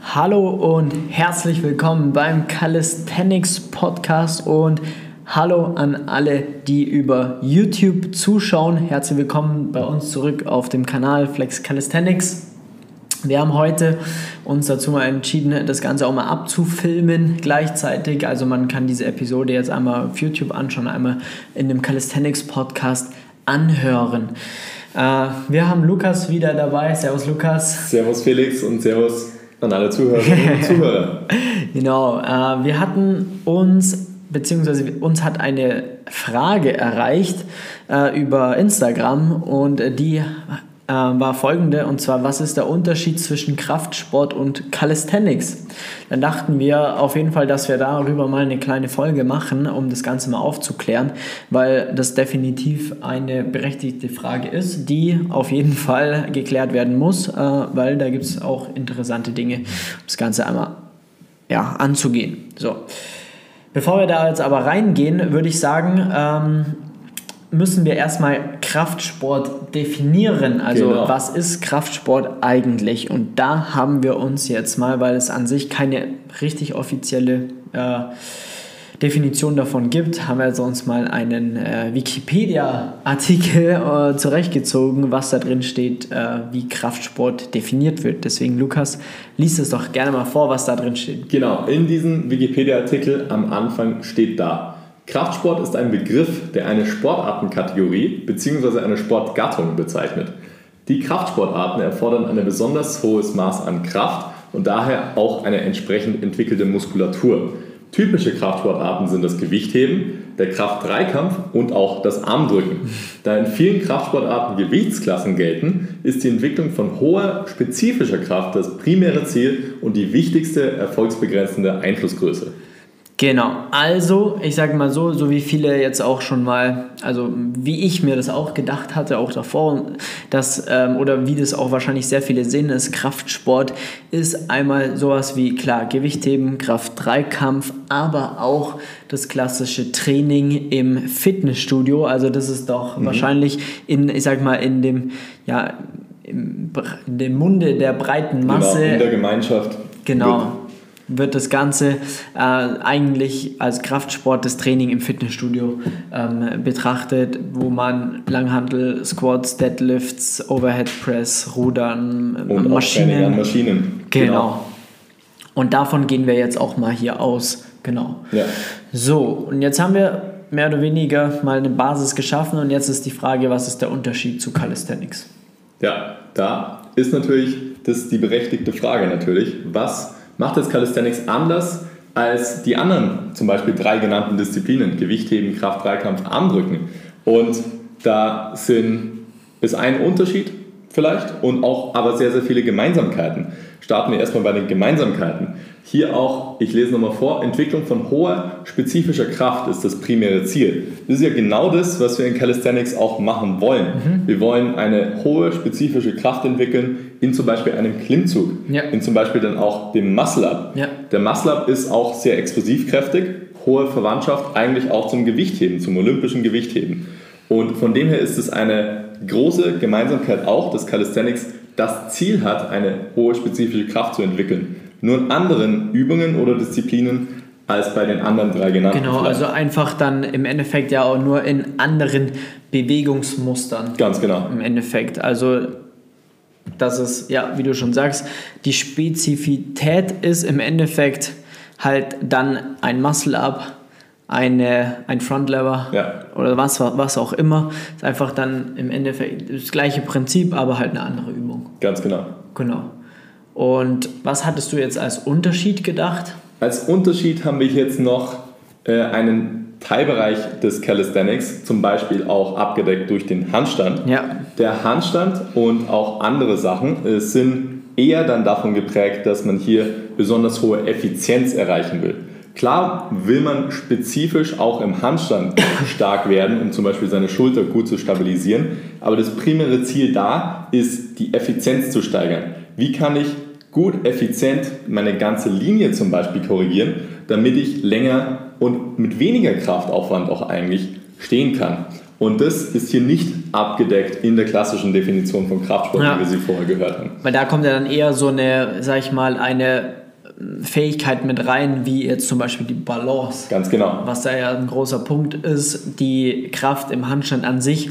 Hallo und herzlich willkommen beim Calisthenics Podcast und hallo an alle, die über YouTube zuschauen. Herzlich willkommen bei uns zurück auf dem Kanal Flex Calisthenics. Wir haben heute uns dazu mal entschieden, das Ganze auch mal abzufilmen gleichzeitig. Also man kann diese Episode jetzt einmal auf YouTube anschauen, einmal in dem Calisthenics Podcast anhören. Äh, wir haben Lukas wieder dabei. Servus Lukas. Servus Felix und Servus an alle Zuhörerinnen und Zuhörer. genau, äh, wir hatten uns, beziehungsweise uns hat eine Frage erreicht äh, über Instagram und die war folgende, und zwar, was ist der Unterschied zwischen Kraftsport und Calisthenics? Dann dachten wir auf jeden Fall, dass wir darüber mal eine kleine Folge machen, um das Ganze mal aufzuklären, weil das definitiv eine berechtigte Frage ist, die auf jeden Fall geklärt werden muss, äh, weil da gibt es auch interessante Dinge, um das Ganze einmal ja, anzugehen. So. Bevor wir da jetzt aber reingehen, würde ich sagen, ähm, müssen wir erstmal Kraftsport definieren. Also genau. was ist Kraftsport eigentlich? Und da haben wir uns jetzt mal, weil es an sich keine richtig offizielle äh, Definition davon gibt, haben wir uns mal einen äh, Wikipedia-Artikel äh, zurechtgezogen, was da drin steht, äh, wie Kraftsport definiert wird. Deswegen, Lukas, liest es doch gerne mal vor, was da drin steht. Genau, in diesem Wikipedia-Artikel am Anfang steht da, Kraftsport ist ein Begriff, der eine Sportartenkategorie bzw. eine Sportgattung bezeichnet. Die Kraftsportarten erfordern ein besonders hohes Maß an Kraft und daher auch eine entsprechend entwickelte Muskulatur. Typische Kraftsportarten sind das Gewichtheben, der Kraft-3-Kampf und auch das Armdrücken. Da in vielen Kraftsportarten Gewichtsklassen gelten, ist die Entwicklung von hoher spezifischer Kraft das primäre Ziel und die wichtigste erfolgsbegrenzende Einflussgröße. Genau, also ich sage mal so, so wie viele jetzt auch schon mal, also wie ich mir das auch gedacht hatte, auch davor, dass, ähm, oder wie das auch wahrscheinlich sehr viele sehen, ist Kraftsport ist einmal sowas wie, klar, Gewichtheben, Kraft-3-Kampf, aber auch das klassische Training im Fitnessstudio, also das ist doch mhm. wahrscheinlich in, ich sag mal, in dem, ja, im, in dem Munde der breiten Masse. Genau, in der Gemeinschaft. Genau wird das Ganze äh, eigentlich als Kraftsport, das Training im Fitnessstudio ähm, betrachtet, wo man Langhantel, Squats, Deadlifts, Overhead Press, Rudern, und Maschinen. Maschinen. Genau. genau. Und davon gehen wir jetzt auch mal hier aus. Genau. Ja. So, und jetzt haben wir mehr oder weniger mal eine Basis geschaffen und jetzt ist die Frage, was ist der Unterschied zu Calisthenics? Ja, da ist natürlich das die berechtigte Frage natürlich. Was macht das Calisthenics anders als die anderen, zum Beispiel drei genannten Disziplinen, Gewichtheben, Kraft, Dreikampf, Armdrücken. Und da sind, ist ein Unterschied vielleicht und auch aber sehr, sehr viele Gemeinsamkeiten. Starten wir erstmal bei den Gemeinsamkeiten. Hier auch, ich lese nochmal vor, Entwicklung von hoher spezifischer Kraft ist das primäre Ziel. Das ist ja genau das, was wir in Calisthenics auch machen wollen. Mhm. Wir wollen eine hohe spezifische Kraft entwickeln in zum Beispiel einem Klimmzug, ja. in zum Beispiel dann auch dem Muscle-Up. Ja. Der Muscle-Up ist auch sehr explosivkräftig, hohe Verwandtschaft eigentlich auch zum Gewichtheben, zum olympischen Gewichtheben. Und von dem her ist es eine große Gemeinsamkeit auch, dass Calisthenics das Ziel hat, eine hohe spezifische Kraft zu entwickeln. Nur in anderen Übungen oder Disziplinen als bei den anderen drei genannten. Genau, vielleicht. also einfach dann im Endeffekt ja auch nur in anderen Bewegungsmustern. Ganz genau. Im Endeffekt. Also, dass es, ja, wie du schon sagst, die Spezifität ist im Endeffekt halt dann ein Muscle-Up, eine, ein Frontlever ja. oder was, was auch immer. Ist einfach dann im Endeffekt das gleiche Prinzip, aber halt eine andere Übung. Ganz genau. Genau. Und was hattest du jetzt als Unterschied gedacht? Als Unterschied haben wir jetzt noch äh, einen Teilbereich des Calisthenics, zum Beispiel auch abgedeckt durch den Handstand. Ja. Der Handstand und auch andere Sachen äh, sind eher dann davon geprägt, dass man hier besonders hohe Effizienz erreichen will. Klar will man spezifisch auch im Handstand stark werden, um zum Beispiel seine Schulter gut zu stabilisieren, aber das primäre Ziel da ist, die Effizienz zu steigern. Wie kann ich gut, effizient meine ganze Linie zum Beispiel korrigieren, damit ich länger und mit weniger Kraftaufwand auch eigentlich stehen kann. Und das ist hier nicht abgedeckt in der klassischen Definition von Kraftsport, Ja. wie wir sie vorher gehört haben. Weil da kommt ja dann eher so eine, sag ich mal, eine Fähigkeit mit rein, wie jetzt zum Beispiel die Balance. Ganz genau. Was da ja ein großer Punkt ist, die Kraft im Handstand an sich,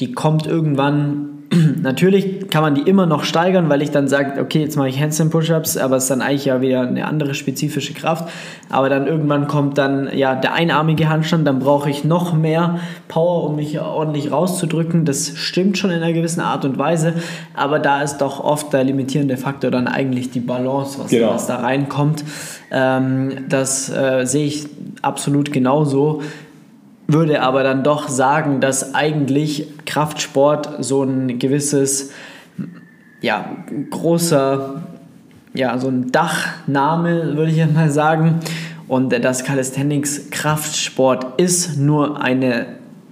die kommt irgendwann. Natürlich kann man die immer noch steigern, weil ich dann sage, okay, jetzt mache ich Handstand Push-Ups, aber es ist dann eigentlich ja wieder eine andere spezifische Kraft. Aber dann irgendwann kommt dann ja der einarmige Handstand, dann brauche ich noch mehr Power, um mich ordentlich rauszudrücken. Das stimmt schon in einer gewissen Art und Weise, aber da ist doch oft der limitierende Faktor dann eigentlich die Balance, was, Genau. was da reinkommt. Ähm, das äh, sehe ich absolut genauso würde aber dann doch sagen, dass eigentlich Kraftsport so ein gewisses, ja, großer, ja, so ein Dachname, würde ich jetzt mal sagen. Und dass Calisthenics Kraftsport ist, nur eine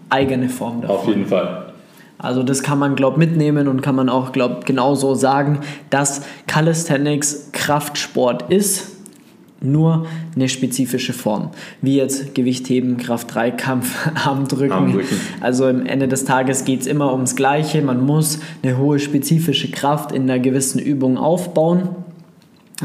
eigene Form davon. Auf jeden Fall. Also das kann man, glaube mitnehmen und kann man auch, glaube genauso sagen, dass Calisthenics Kraftsport ist, nur eine spezifische Form. Wie jetzt Gewichtheben, Kraft-3-Kampf, Armdrücken. Armdrücken. Also am Ende des Tages geht es immer ums Gleiche. Man muss eine hohe spezifische Kraft in einer gewissen Übung aufbauen.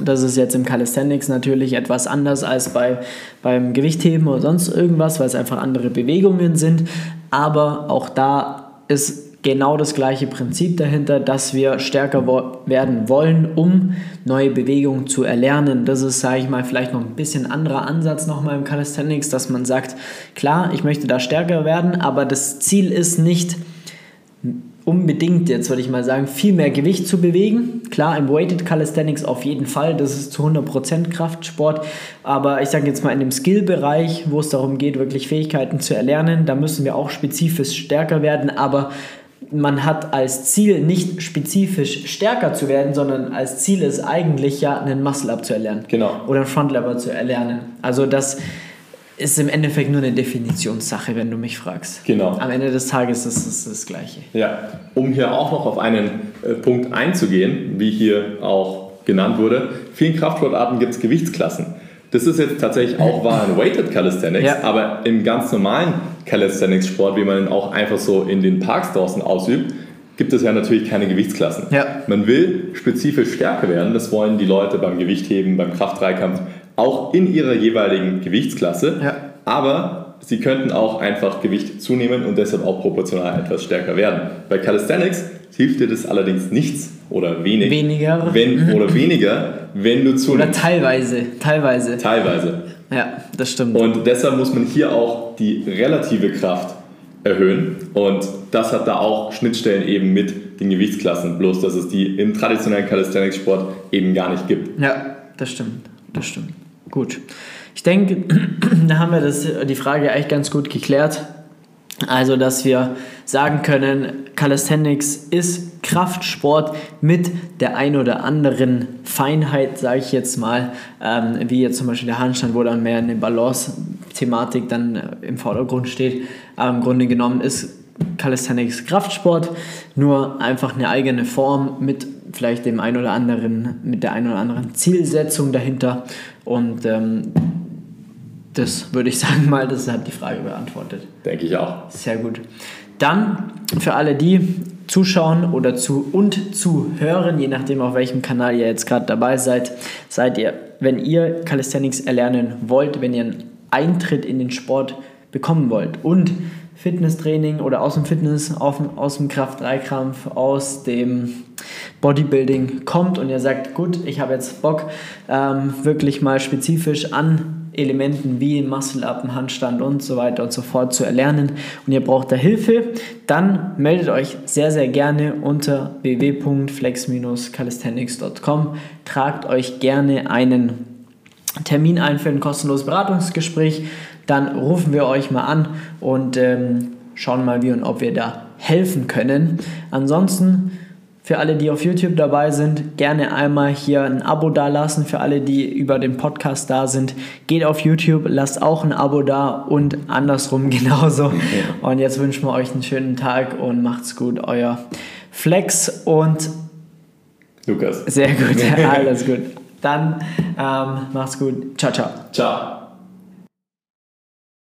Das ist jetzt im Calisthenics natürlich etwas anders als bei, beim Gewichtheben oder sonst irgendwas, weil es einfach andere Bewegungen sind. Aber auch da ist genau das gleiche Prinzip dahinter, dass wir stärker wo werden wollen, um neue Bewegungen zu erlernen. Das ist, sage ich mal, vielleicht noch ein bisschen anderer Ansatz nochmal im Calisthenics, dass man sagt, klar, ich möchte da stärker werden, aber das Ziel ist nicht, unbedingt, jetzt würde ich mal sagen, viel mehr Gewicht zu bewegen. Klar, im Weighted Calisthenics auf jeden Fall, das ist zu 100% Kraftsport, aber ich sage jetzt mal in dem Skill-Bereich, wo es darum geht, wirklich Fähigkeiten zu erlernen, da müssen wir auch spezifisch stärker werden, aber man hat als Ziel nicht spezifisch stärker zu werden, sondern als Ziel ist eigentlich ja einen Muscle-Up zu erlernen. Genau. Oder einen Front-Lever zu erlernen. Also das ist im Endeffekt nur eine Definitionssache, wenn du mich fragst. Genau. Am Ende des Tages ist es das Gleiche. Ja, um hier auch noch auf einen äh, Punkt einzugehen, wie hier auch genannt wurde. Vielen Kraftsportarten gibt es Gewichtsklassen. Das ist jetzt tatsächlich auch wahr in Weighted Calisthenics, Ja. aber im ganz normalen Calisthenics-Sport, wie man ihn auch einfach so in den Parks draußen ausübt, gibt es ja natürlich keine Gewichtsklassen. Ja. Man will spezifisch stärker werden, das wollen die Leute beim Gewichtheben, beim Kraft-3-Kampf, auch in ihrer jeweiligen Gewichtsklasse. Ja. Aber sie könnten auch einfach Gewicht zunehmen und deshalb auch proportional etwas stärker werden. Bei Calisthenics hilft dir das allerdings nichts oder wenig. Weniger. Wenn, oder weniger, wenn du Oder zunimmst. teilweise, teilweise. Teilweise. Ja, das stimmt. Und deshalb muss man hier auch die relative Kraft erhöhen. Und das hat da auch Schnittstellen eben mit den Gewichtsklassen, bloß dass es die im traditionellen Calisthenics-Sport eben gar nicht gibt. Ja, das stimmt. Das stimmt. Gut. Ich denke, da haben wir das, die Frage eigentlich ganz gut geklärt. Also, dass wir sagen können, Calisthenics ist Kraftsport mit der ein oder anderen Feinheit, sage ich jetzt mal, ähm, wie jetzt zum Beispiel der Handstand, wo dann mehr eine Balance-Thematik dann äh, im Vordergrund steht. Aber im Grunde genommen ist Calisthenics Kraftsport, nur einfach eine eigene Form mit vielleicht dem ein oder anderen, mit der ein oder anderen Zielsetzung dahinter. Und ähm, das würde ich sagen mal, das hat die Frage beantwortet. Denke ich auch. Sehr gut. Dann für alle, die zuschauen oder zu und zuhören, je nachdem auf welchem Kanal ihr jetzt gerade dabei seid, seid ihr, wenn ihr Calisthenics erlernen wollt, wenn ihr einen Eintritt in den Sport bekommen wollt und Fitnesstraining oder aus dem Fitness, auf, aus dem Kraft-3-Kampf, aus dem Bodybuilding kommt und ihr sagt, gut, ich habe jetzt Bock, ähm, wirklich mal spezifisch an Elementen wie Muscle-Up, Handstand und so weiter und so fort zu erlernen und ihr braucht da Hilfe, dann meldet euch sehr, sehr gerne unter www.flex-calisthenics.com. Tragt euch gerne einen Termin ein für ein kostenloses Beratungsgespräch. Dann rufen wir euch mal an und ähm, schauen mal, wie und ob wir da helfen können. Ansonsten für alle, die auf YouTube dabei sind, gerne einmal hier ein Abo dalassen. Für alle, die über den Podcast da sind, geht auf YouTube, lasst auch ein Abo da und andersrum genauso. Und jetzt wünschen wir euch einen schönen Tag und macht's gut, euer Flex und Lukas. sehr gut, alles gut. Dann ähm, macht's gut. Ciao, ciao. Ciao.